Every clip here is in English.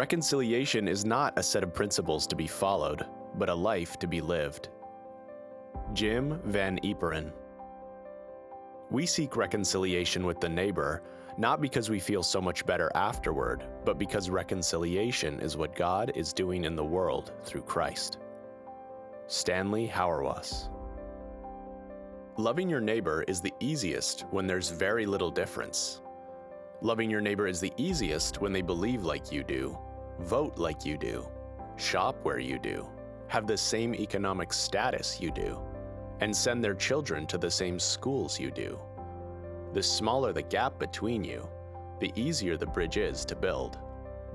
Reconciliation is not a set of principles to be followed, but a life to be lived. Jim Van Yperen. We seek reconciliation with the neighbor not because we feel so much better afterward, but because reconciliation is what God is doing in the world through Christ. Stanley Hauerwas. Loving your neighbor is the easiest when there's very little difference. Loving your neighbor is the easiest when they believe like you do, vote like you do, shop where you do, have the same economic status you do, and send their children to the same schools you do. The smaller the gap between you, the easier the bridge is to build.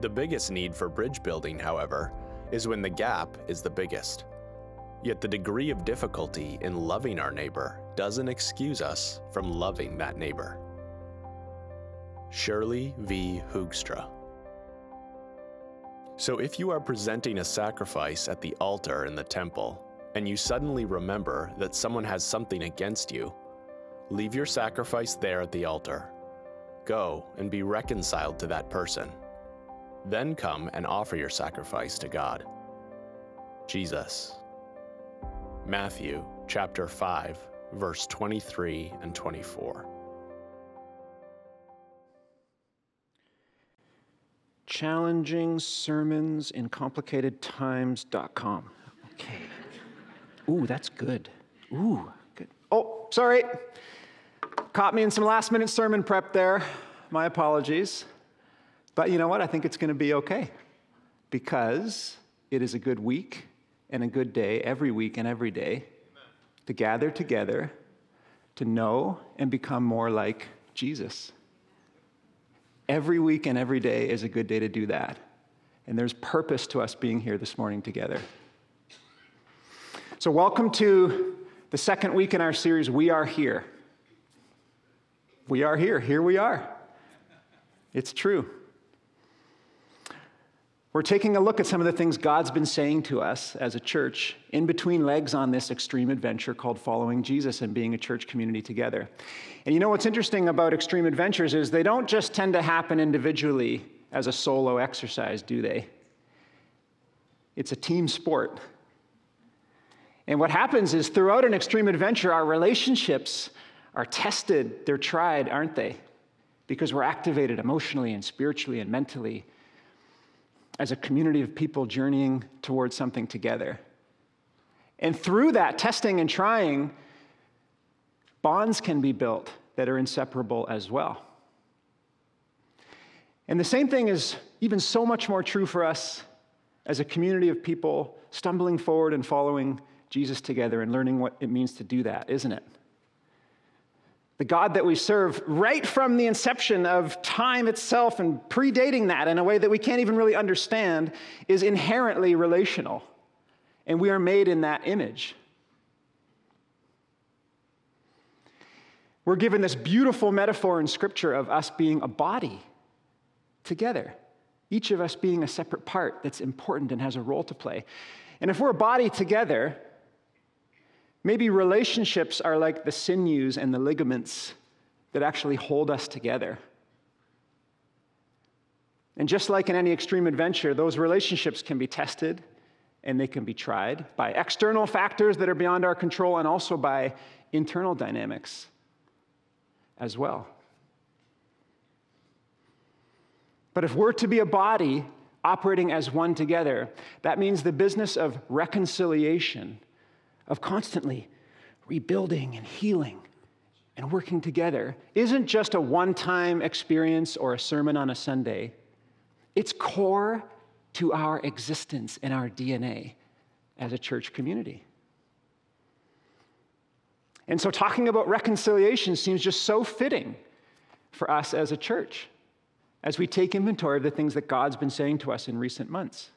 The biggest need for bridge building, however, is when the gap is the biggest. Yet the degree of difficulty in loving our neighbor doesn't excuse us from loving that neighbor. Shirley V. Hoogstra. So, if you are presenting a sacrifice at the altar in the temple, and you suddenly remember that someone has something against you, leave your sacrifice there at the altar. Go and be reconciled to that person. Then come and offer your sacrifice to God. Jesus. Matthew chapter 5, verse 23 and 24. Challenging sermons in complicated times.com. Okay. Ooh, that's good. Ooh, good. Oh, sorry. Caught me in some last minute sermon prep there. My apologies. But you know what? I think it's going to be okay because it is a good week and a good day every week and every day to gather together to know and become more like Jesus. Every week and every day is a good day to do that. And there's purpose to us being here this morning together. So, welcome to the second week in our series, We Are Here. We are here. Here we are. It's true. We're taking a look at some of the things God's been saying to us as a church in between legs on this extreme adventure called following Jesus and being a church community together. And you know what's interesting about extreme adventures is they don't just tend to happen individually as a solo exercise, do they? It's a team sport. And what happens is throughout an extreme adventure, our relationships are tested, they're tried, aren't they? Because we're activated emotionally and spiritually and mentally as a community of people journeying towards something together. And through that testing and trying, bonds can be built that are inseparable as well. And the same thing is even so much more true for us as a community of people stumbling forward and following Jesus together and learning what it means to do that, isn't it? The God that we serve, right from the inception of time itself and predating that in a way that we can't even really understand, is inherently relational. And we are made in that image. We're given this beautiful metaphor in Scripture of us being a body together, each of us being a separate part that's important and has a role to play. And if we're a body together, Maybe relationships are like the sinews and the ligaments that actually hold us together. And just like in any extreme adventure, those relationships can be tested and they can be tried by external factors that are beyond our control and also by internal dynamics as well. But if we're to be a body operating as one together, that means the business of reconciliation of constantly rebuilding and healing and working together isn't just a one time experience or a sermon on a Sunday. It's core to our existence and our DNA as a church community. And so, talking about reconciliation seems just so fitting for us as a church as we take inventory of the things that God's been saying to us in recent months.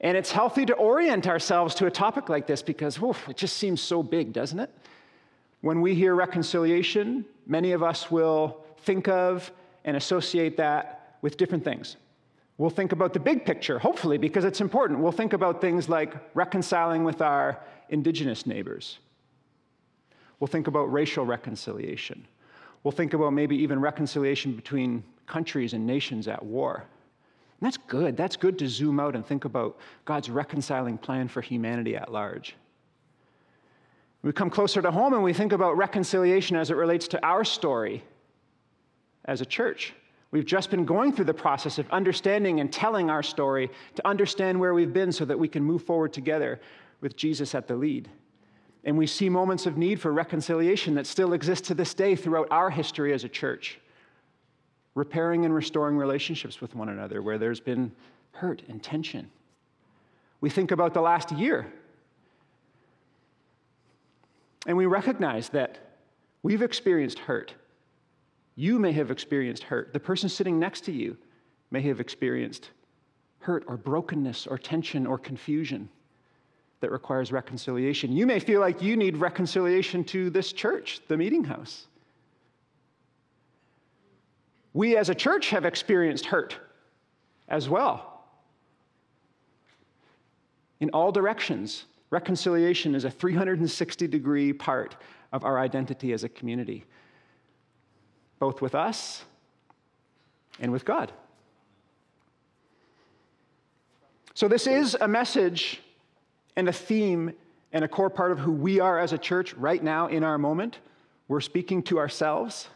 And it's healthy to orient ourselves to a topic like this because oof, it just seems so big, doesn't it? When we hear reconciliation, many of us will think of and associate that with different things. We'll think about the big picture, hopefully, because it's important. We'll think about things like reconciling with our indigenous neighbors. We'll think about racial reconciliation. We'll think about maybe even reconciliation between countries and nations at war. And that's good. That's good to zoom out and think about God's reconciling plan for humanity at large. We come closer to home and we think about reconciliation as it relates to our story as a church. We've just been going through the process of understanding and telling our story to understand where we've been so that we can move forward together with Jesus at the lead. And we see moments of need for reconciliation that still exist to this day throughout our history as a church. Repairing and restoring relationships with one another where there's been hurt and tension. We think about the last year. And we recognize that we've experienced hurt. You may have experienced hurt. The person sitting next to you may have experienced hurt or brokenness or tension or confusion that requires reconciliation. You may feel like you need reconciliation to this church, the meeting house. We as a church have experienced hurt as well. In all directions, reconciliation is a 360 degree part of our identity as a community, both with us and with God. So, this is a message and a theme and a core part of who we are as a church right now in our moment. We're speaking to ourselves,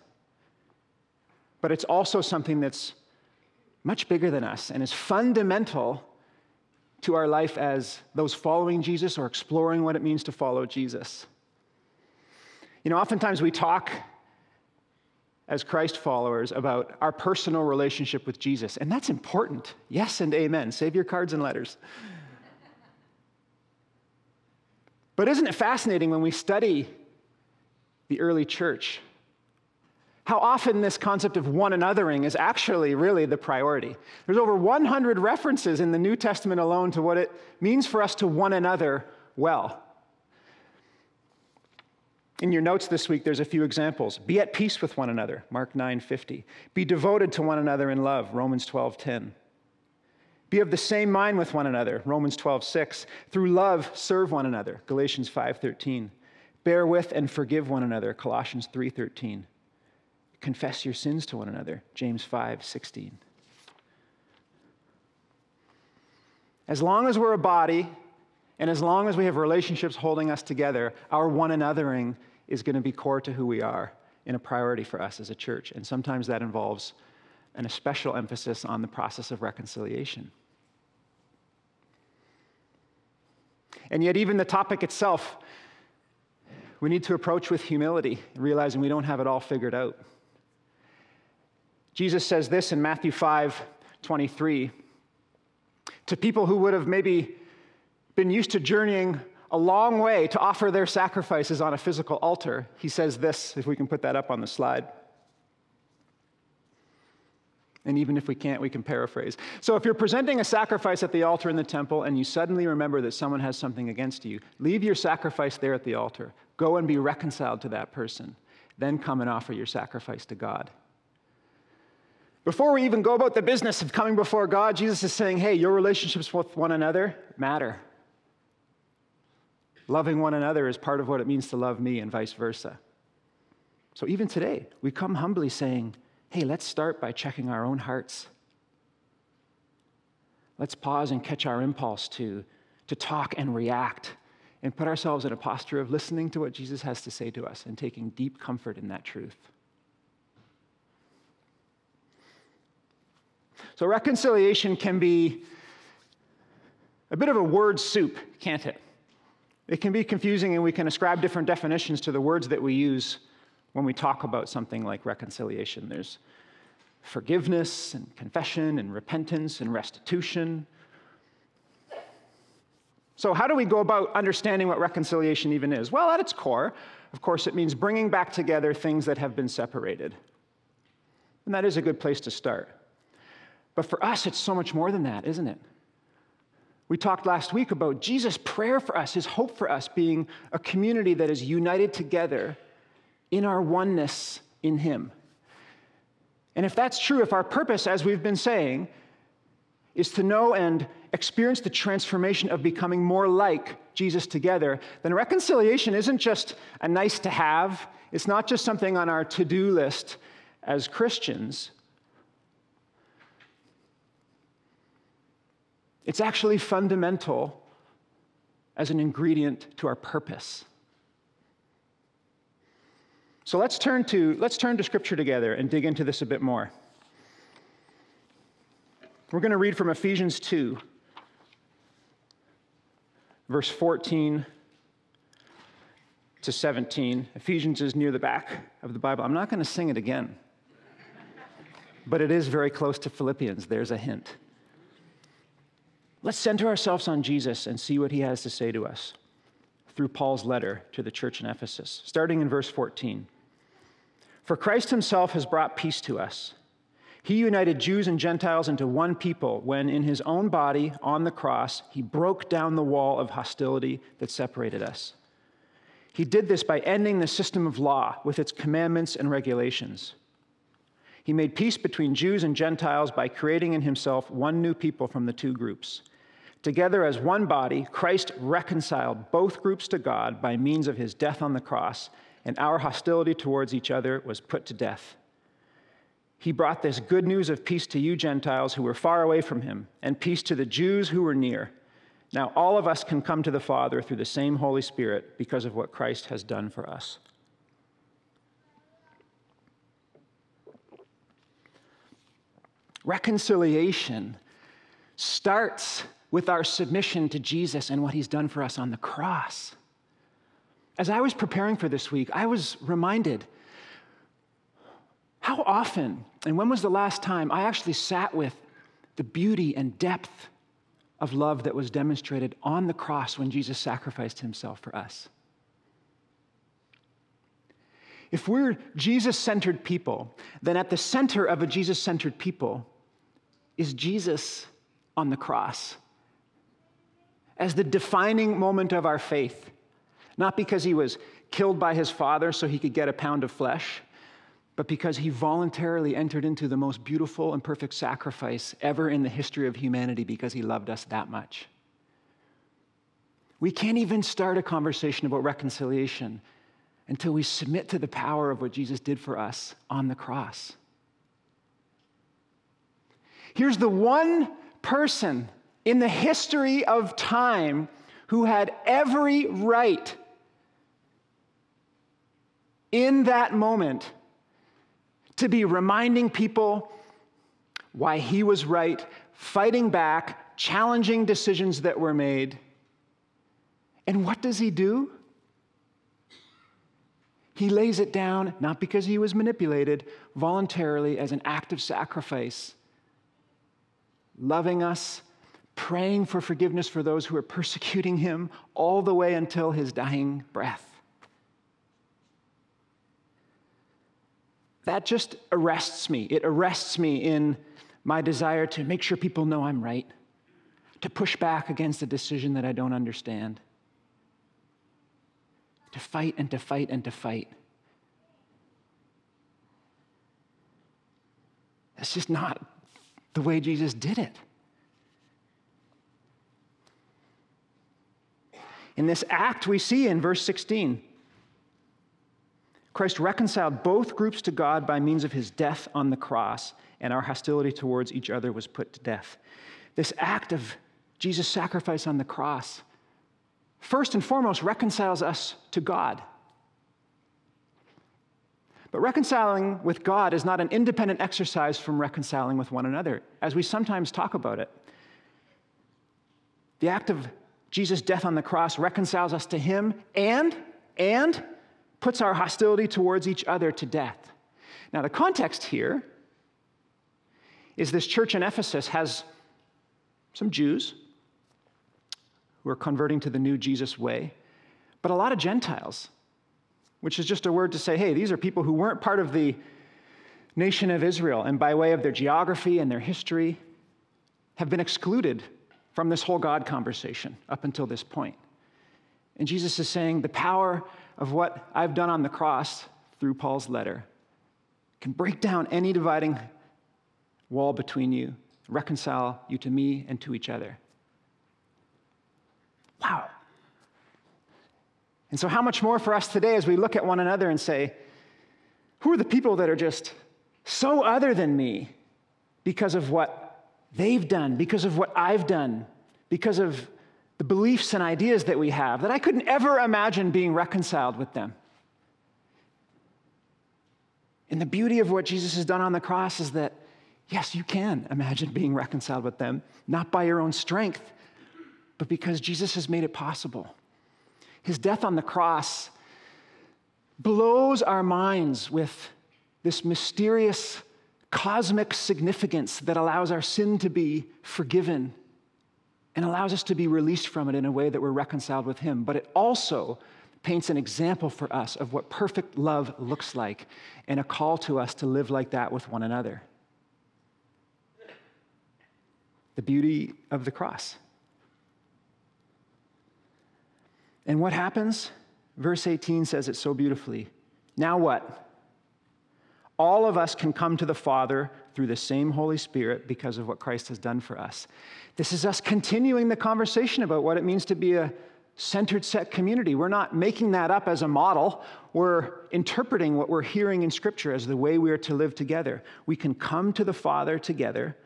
but it's also something that's much bigger than us and is fundamental to our life as those following Jesus or exploring what it means to follow Jesus. You know, oftentimes we talk as Christ followers about our personal relationship with Jesus, and that's important. Yes and amen. Save your cards and letters. But isn't it fascinating when we study the early church? How often this concept of one anothering is actually really the priority. There's over 100 references in the New Testament alone to what it means for us to one another well. In your notes this week, there's a few examples. Be at peace with one another, Mark 9:50. Be devoted to one another in love, Romans 12:10. Be of the same mind with one another, Romans 12:6. Through love, serve one another, Galatians 5:13. Bear with and forgive one another, Colossians 3:13. Confess your sins to one another, James 5:16. As long as we're a body, and as long as we have relationships holding us together, our one anothering is going to be core to who we are and a priority for us as a church. And sometimes that involves an especial emphasis on the process of reconciliation. And yet, even the topic itself, we need to approach with humility, realizing we don't have it all figured out. Jesus says this in Matthew 5 23 to people who would have maybe been used to journeying a long way to offer their sacrifices on a physical altar. He says this, if we can put that up on the slide. And even if we can't, we can paraphrase. So if you're presenting a sacrifice at the altar in the temple and you suddenly remember that someone has something against you, leave your sacrifice there at the altar. Go and be reconciled to that person. Then come and offer your sacrifice to God. Before we even go about the business of coming before God, Jesus is saying, hey, your relationships with one another matter. Loving one another is part of what it means to love me and vice versa. So even today, we come humbly saying, hey, let's start by checking our own hearts. Let's pause and catch our impulse to, to talk and react and put ourselves in a posture of listening to what Jesus has to say to us and taking deep comfort in that truth. So, reconciliation can be a bit of a word soup, can't it? It can be confusing, and we can ascribe different definitions to the words that we use when we talk about something like reconciliation. There's forgiveness and confession and repentance and restitution. So, how do we go about understanding what reconciliation even is? Well, at its core, of course, it means bringing back together things that have been separated. And that is a good place to start. But for us, it's so much more than that, isn't it? We talked last week about Jesus' prayer for us, his hope for us being a community that is united together in our oneness in him. And if that's true, if our purpose, as we've been saying, is to know and experience the transformation of becoming more like Jesus together, then reconciliation isn't just a nice to have, it's not just something on our to do list as Christians. It's actually fundamental as an ingredient to our purpose. So let's turn to, let's turn to Scripture together and dig into this a bit more. We're going to read from Ephesians 2, verse 14 to 17. Ephesians is near the back of the Bible. I'm not going to sing it again, but it is very close to Philippians. There's a hint. Let's center ourselves on Jesus and see what he has to say to us through Paul's letter to the church in Ephesus, starting in verse 14. For Christ himself has brought peace to us. He united Jews and Gentiles into one people when, in his own body on the cross, he broke down the wall of hostility that separated us. He did this by ending the system of law with its commandments and regulations. He made peace between Jews and Gentiles by creating in himself one new people from the two groups. Together as one body, Christ reconciled both groups to God by means of his death on the cross and our hostility towards each other was put to death. He brought this good news of peace to you Gentiles who were far away from him, and peace to the Jews who were near. Now, all of us can come to the Father through the same Holy Spirit because of what Christ has done for us. Reconciliation starts with our submission to Jesus and what he's done for us on the cross. As I was preparing for this week, I was reminded how often, and when was the last time I actually sat with the beauty and depth of love that was demonstrated on the cross when Jesus sacrificed himself for us? If we're Jesus centered people, then at the center of a Jesus centered people is Jesus on the cross as the defining moment of our faith. Not because he was killed by his father so he could get a pound of flesh, but because he voluntarily entered into the most beautiful and perfect sacrifice ever in the history of humanity because he loved us that much. We can't even start a conversation about reconciliation until we submit to the power of what Jesus did for us on the cross. Here's the one person in the history of time who had every right in that moment to be reminding people why he was right, fighting back, challenging decisions that were made. And what does he do? He lays it down, not because he was manipulated, voluntarily as an act of sacrifice, loving us, praying for forgiveness for those who are persecuting him, all the way until his dying breath. that just arrests me. It arrests me in my desire to make sure people know I'm right, to push back against a decision that I don't understand, to fight and to fight and to fight. That's just not the way Jesus did it. In this act, we see in verse 16, Christ reconciled both groups to God by means of his death on the cross, and our hostility towards each other was put to death. This act of Jesus' sacrifice on the cross, first and foremost, reconciles us to God. But reconciling with God is not an independent exercise from reconciling with one another, as we sometimes talk about it. The act of Jesus' death on the cross reconciles us to Him and, and puts our hostility towards each other to death. Now, the context here is this church in Ephesus has some Jews who are converting to the new Jesus way, but a lot of Gentiles, which is just a word to say, hey, these are people who weren't part of the nation of Israel, and by way of their geography and their history, have been excluded from this whole God conversation up until this point. And Jesus is saying the power of what I've done on the cross through Paul's letter can break down any dividing wall between you, reconcile you to me and to each other. Wow. And so, how much more for us today as we look at one another and say, who are the people that are just so other than me because of what they've done, because of what I've done, because of the beliefs and ideas that we have that I couldn't ever imagine being reconciled with them. And the beauty of what Jesus has done on the cross is that, yes, you can imagine being reconciled with them, not by your own strength, but because Jesus has made it possible. His death on the cross blows our minds with this mysterious cosmic significance that allows our sin to be forgiven and allows us to be released from it in a way that we're reconciled with Him. But it also paints an example for us of what perfect love looks like and a call to us to live like that with one another. The beauty of the cross. And what happens? Verse 18 says it so beautifully. Now what? All of us can come to the Father through the same Holy Spirit because of what Christ has done for us. This is us continuing the conversation about what it means to be a centered set community. We're not making that up as a model. We're interpreting what we're hearing in Scripture as the way we are to live together. We can come to the Father together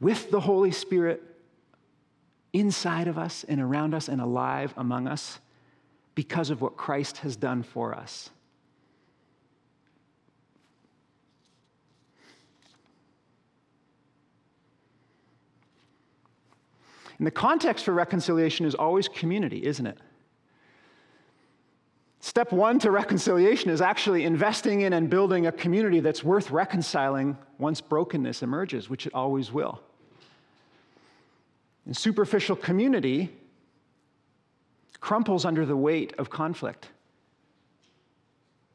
with the Holy Spirit inside of us and around us and alive among us because of what Christ has done for us. And the context for reconciliation is always community, isn't it? Step one to reconciliation is actually investing in and building a community that's worth reconciling once brokenness emerges, which it always will. And superficial community crumples under the weight of conflict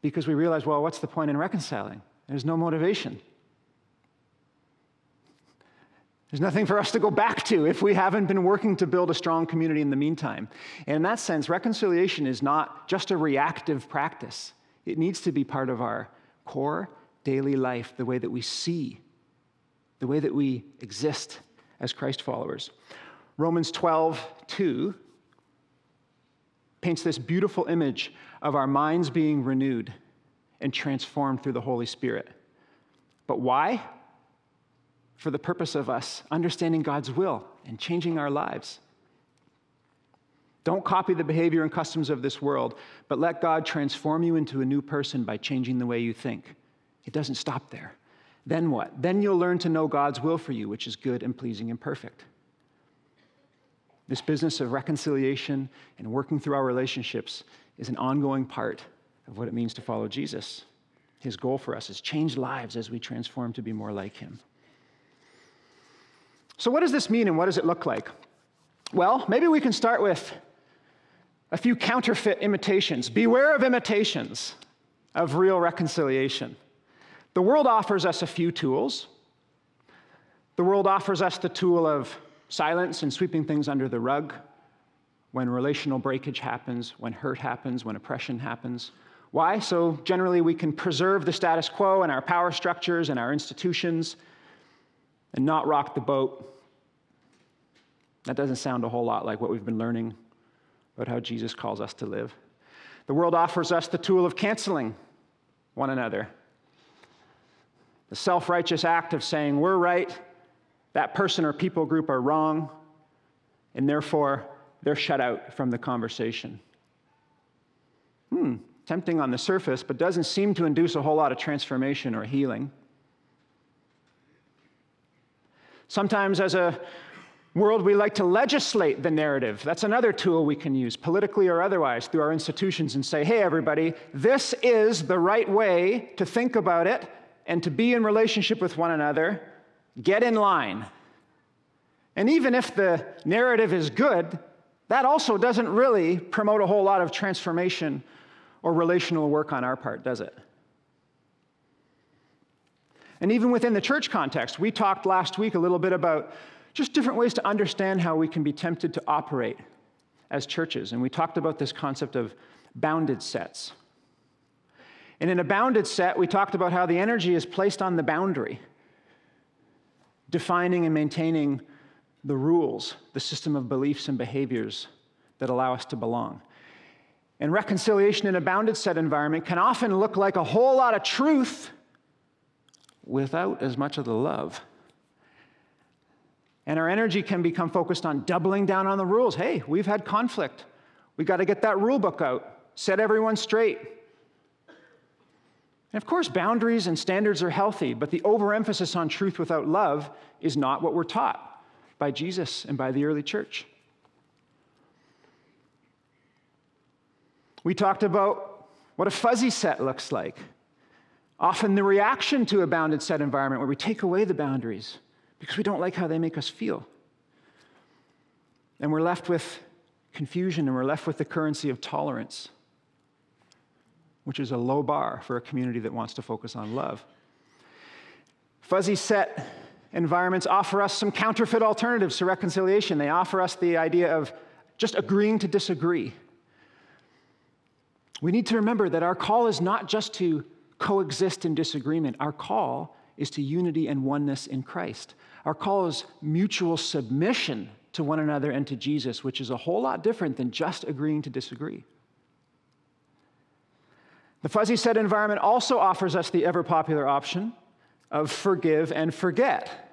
because we realize, well, what's the point in reconciling? There's no motivation. There's nothing for us to go back to if we haven't been working to build a strong community in the meantime. And in that sense, reconciliation is not just a reactive practice, it needs to be part of our core daily life, the way that we see, the way that we exist as Christ followers. Romans 12, 2 paints this beautiful image of our minds being renewed and transformed through the Holy Spirit. But why? For the purpose of us understanding God's will and changing our lives. Don't copy the behavior and customs of this world, but let God transform you into a new person by changing the way you think. It doesn't stop there. Then what? Then you'll learn to know God's will for you, which is good and pleasing and perfect. This business of reconciliation and working through our relationships is an ongoing part of what it means to follow Jesus. His goal for us is change lives as we transform to be more like him. So, what does this mean and what does it look like? Well, maybe we can start with a few counterfeit imitations. Beware of imitations of real reconciliation. The world offers us a few tools. The world offers us the tool of silence and sweeping things under the rug when relational breakage happens, when hurt happens, when oppression happens. Why? So generally we can preserve the status quo and our power structures and our institutions and not rock the boat. That doesn't sound a whole lot like what we've been learning about how Jesus calls us to live. The world offers us the tool of canceling one another. The self righteous act of saying, we're right, that person or people group are wrong, and therefore they're shut out from the conversation. Hmm, tempting on the surface, but doesn't seem to induce a whole lot of transformation or healing. Sometimes, as a world, we like to legislate the narrative. That's another tool we can use, politically or otherwise, through our institutions and say, hey, everybody, this is the right way to think about it and to be in relationship with one another. Get in line. And even if the narrative is good, that also doesn't really promote a whole lot of transformation or relational work on our part, does it? And even within the church context, we talked last week a little bit about just different ways to understand how we can be tempted to operate as churches. And we talked about this concept of bounded sets. And in a bounded set, we talked about how the energy is placed on the boundary, defining and maintaining the rules, the system of beliefs and behaviors that allow us to belong. And reconciliation in a bounded set environment can often look like a whole lot of truth without as much of the love. And our energy can become focused on doubling down on the rules. Hey, we've had conflict. We've got to get that rule book out, set everyone straight. And of course, boundaries and standards are healthy, but the overemphasis on truth without love is not what we're taught by Jesus and by the early church. We talked about what a fuzzy set looks like. Often the reaction to a bounded set environment where we take away the boundaries because we don't like how they make us feel. And we're left with confusion and we're left with the currency of tolerance which is a low bar for a community that wants to focus on love. Fuzzy set environments offer us some counterfeit alternatives to reconciliation. They offer us the idea of just agreeing to disagree. We need to remember that our call is not just to coexist in disagreement, our call is to unity and oneness in Christ. Our call is mutual submission to one another and to Jesus, which is a whole lot different than just agreeing to disagree. The fuzzy set environment also offers us the ever popular option of forgive and forget.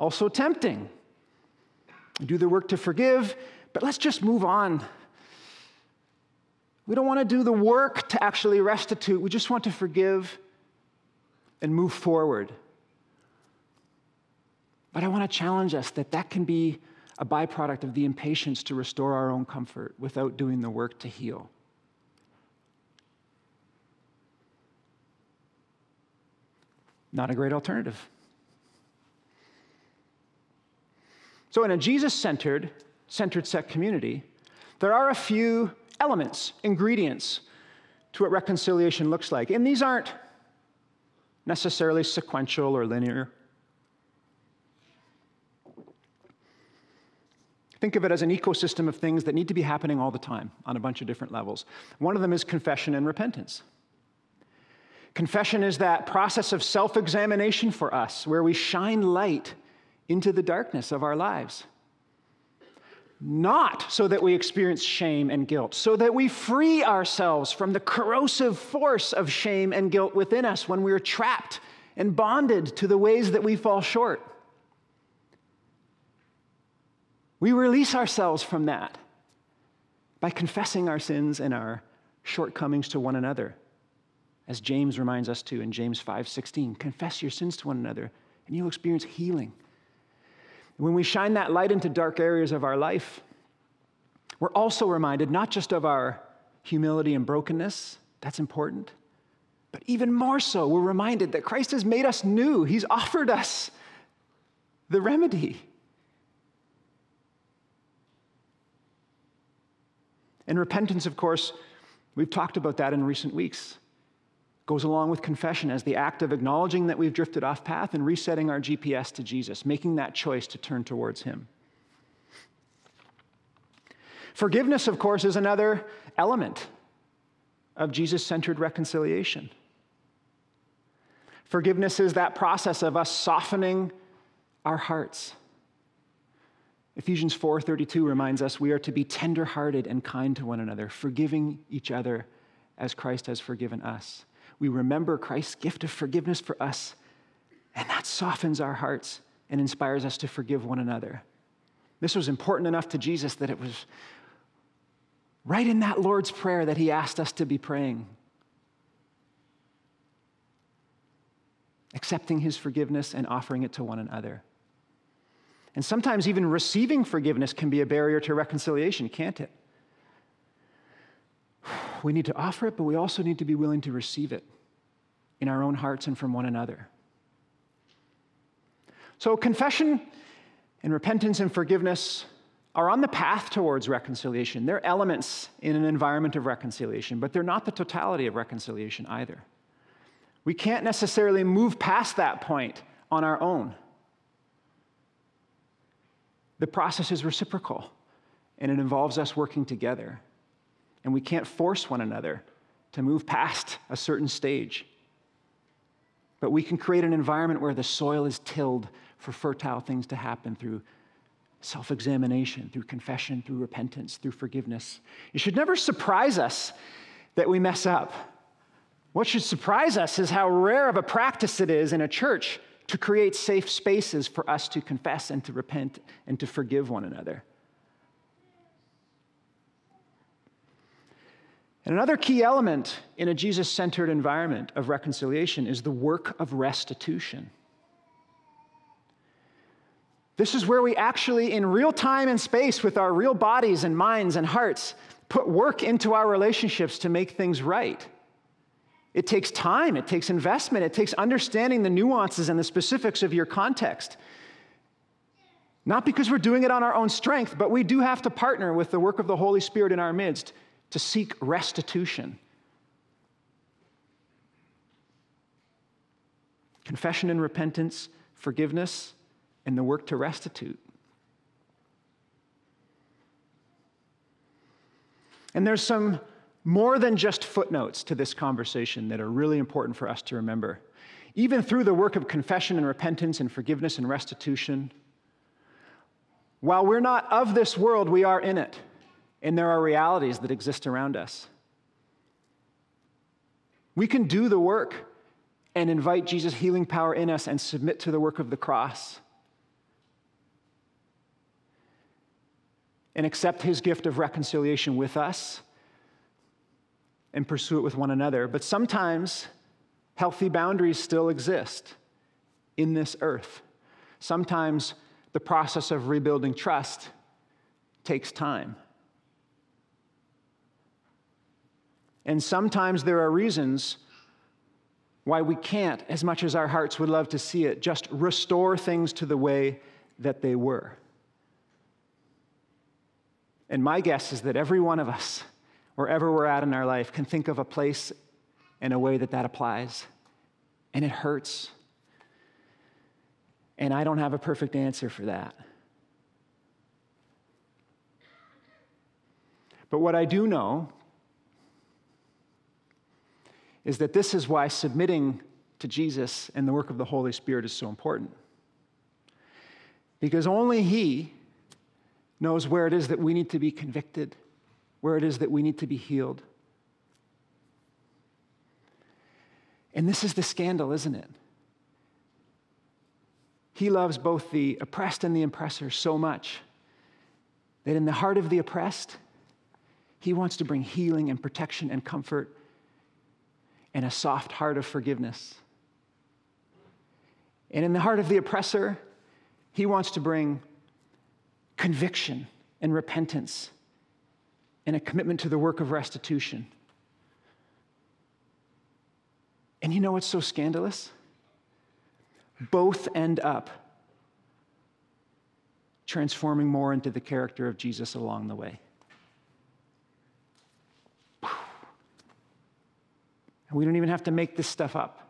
Also tempting. Do the work to forgive, but let's just move on. We don't want to do the work to actually restitute. We just want to forgive and move forward. But I want to challenge us that that can be a byproduct of the impatience to restore our own comfort without doing the work to heal. Not a great alternative. So, in a Jesus centered, centered set community, there are a few elements, ingredients to what reconciliation looks like. And these aren't necessarily sequential or linear. Think of it as an ecosystem of things that need to be happening all the time on a bunch of different levels. One of them is confession and repentance. Confession is that process of self examination for us where we shine light into the darkness of our lives. Not so that we experience shame and guilt, so that we free ourselves from the corrosive force of shame and guilt within us when we're trapped and bonded to the ways that we fall short. We release ourselves from that by confessing our sins and our shortcomings to one another as James reminds us to in James 5:16, confess your sins to one another and you'll experience healing. When we shine that light into dark areas of our life, we're also reminded not just of our humility and brokenness, that's important, but even more so, we're reminded that Christ has made us new. He's offered us the remedy. And repentance, of course, we've talked about that in recent weeks goes along with confession as the act of acknowledging that we've drifted off path and resetting our GPS to Jesus, making that choice to turn towards Him. Forgiveness, of course, is another element of Jesus centered reconciliation. Forgiveness is that process of us softening our hearts. Ephesians 4:32 reminds us we are to be tenderhearted and kind to one another, forgiving each other as Christ has forgiven us we remember Christ's gift of forgiveness for us, and that softens our hearts and inspires us to forgive one another. This was important enough to Jesus that it was right in that Lord's Prayer that he asked us to be praying. Accepting his forgiveness and offering it to one another. And sometimes even receiving forgiveness can be a barrier to reconciliation, can't it? We need to offer it, but we also need to be willing to receive it in our own hearts and from one another. So, confession and repentance and forgiveness are on the path towards reconciliation. They're elements in an environment of reconciliation, but they're not the totality of reconciliation either. We can't necessarily move past that point on our own. The process is reciprocal, and it involves us working together and we can't force one another to move past a certain stage. But we can create an environment where the soil is tilled for fertile things to happen through self examination, through confession, through repentance, through forgiveness. It should never surprise us that we mess up. What should surprise us is how rare of a practice it is in a church to create safe spaces for us to confess and to repent and to forgive one another. And another key element in a Jesus centered environment of reconciliation is the work of restitution. This is where we actually, in real time and space, with our real bodies and minds and hearts, put work into our relationships to make things right. It takes time, it takes investment, it takes understanding the nuances and the specifics of your context. Not because we're doing it on our own strength, but we do have to partner with the work of the Holy Spirit in our midst to seek restitution. Confession and repentance, forgiveness, and the work to restitute. And there's some more than just footnotes to this conversation that are really important for us to remember. Even through the work of confession and repentance and forgiveness and restitution, while we're not of this world, we are in it. And there are realities that exist around us. We can do the work and invite Jesus' healing power in us and submit to the work of the cross and accept his gift of reconciliation with us and pursue it with one another. But sometimes healthy boundaries still exist in this earth. Sometimes the process of rebuilding trust takes time. And sometimes there are reasons why we can't, as much as our hearts would love to see it, just restore things to the way that they were. And my guess is that every one of us, wherever we're at in our life, can think of a place and a way that that applies. And it hurts. And I don't have a perfect answer for that. But what I do know is that this is why submitting to Jesus and the work of the Holy Spirit is so important. Because only He knows where it is that we need to be convicted, where it is that we need to be healed. And this is the scandal, isn't it? He loves both the oppressed and the oppressor so much that in the heart of the oppressed, he wants to bring healing and protection and comfort and a soft heart of forgiveness. And in the heart of the oppressor, he wants to bring conviction and repentance and a commitment to the work of restitution. And you know what's so scandalous? Both end up transforming more into the character of Jesus along the way. And we don't even have to make this stuff up.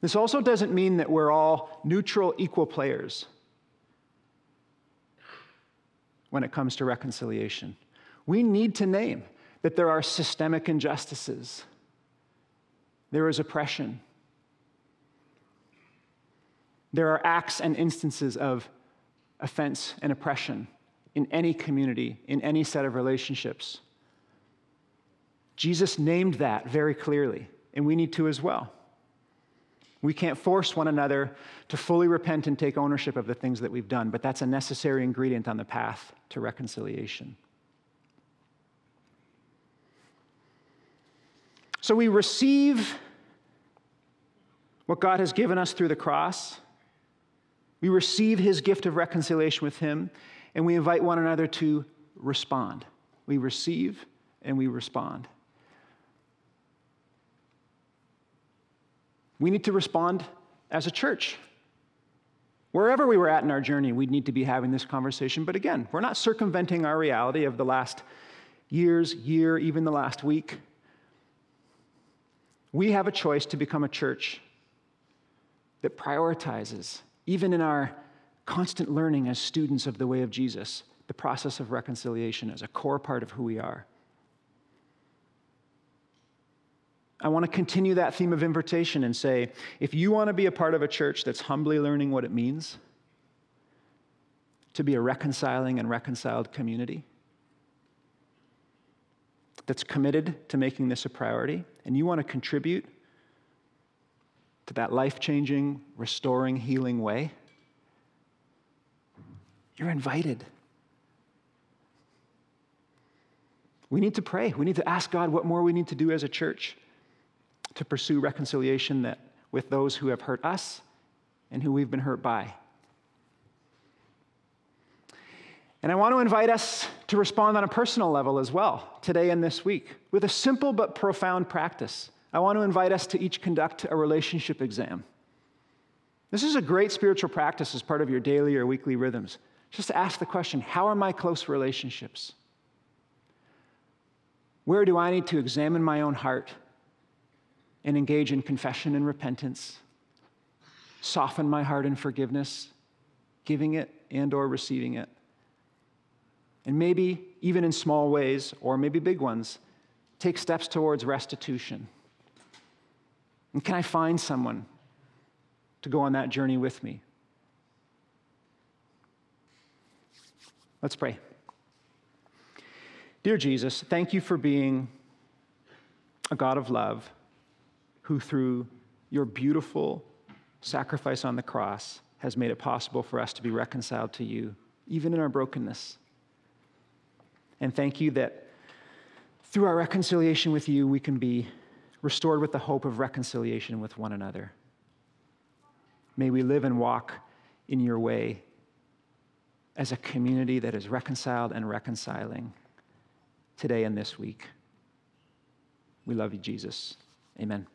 This also doesn't mean that we're all neutral, equal players when it comes to reconciliation. We need to name that there are systemic injustices, there is oppression, there are acts and instances of offense and oppression in any community, in any set of relationships. Jesus named that very clearly, and we need to as well. We can't force one another to fully repent and take ownership of the things that we've done, but that's a necessary ingredient on the path to reconciliation. So we receive what God has given us through the cross. We receive his gift of reconciliation with him, and we invite one another to respond. We receive and we respond. We need to respond as a church. Wherever we were at in our journey, we'd need to be having this conversation. But again, we're not circumventing our reality of the last years, year, even the last week. We have a choice to become a church that prioritizes, even in our constant learning as students of the way of Jesus, the process of reconciliation as a core part of who we are. I want to continue that theme of invitation and say if you want to be a part of a church that's humbly learning what it means to be a reconciling and reconciled community, that's committed to making this a priority, and you want to contribute to that life changing, restoring, healing way, you're invited. We need to pray. We need to ask God what more we need to do as a church to pursue reconciliation that, with those who have hurt us and who we've been hurt by. And I want to invite us to respond on a personal level as well today and this week with a simple but profound practice. I want to invite us to each conduct a relationship exam. This is a great spiritual practice as part of your daily or weekly rhythms. Just ask the question how are my close relationships? Where do I need to examine my own heart and engage in confession and repentance? Soften my heart in forgiveness, giving it and or receiving it. And maybe even in small ways or maybe big ones, take steps towards restitution. And can I find someone to go on that journey with me? Let's pray. Dear Jesus, thank you for being a God of love who, through your beautiful sacrifice on the cross, has made it possible for us to be reconciled to you, even in our brokenness. And thank you that through our reconciliation with you, we can be restored with the hope of reconciliation with one another. May we live and walk in your way as a community that is reconciled and reconciling today and this week. We love you, Jesus. Amen.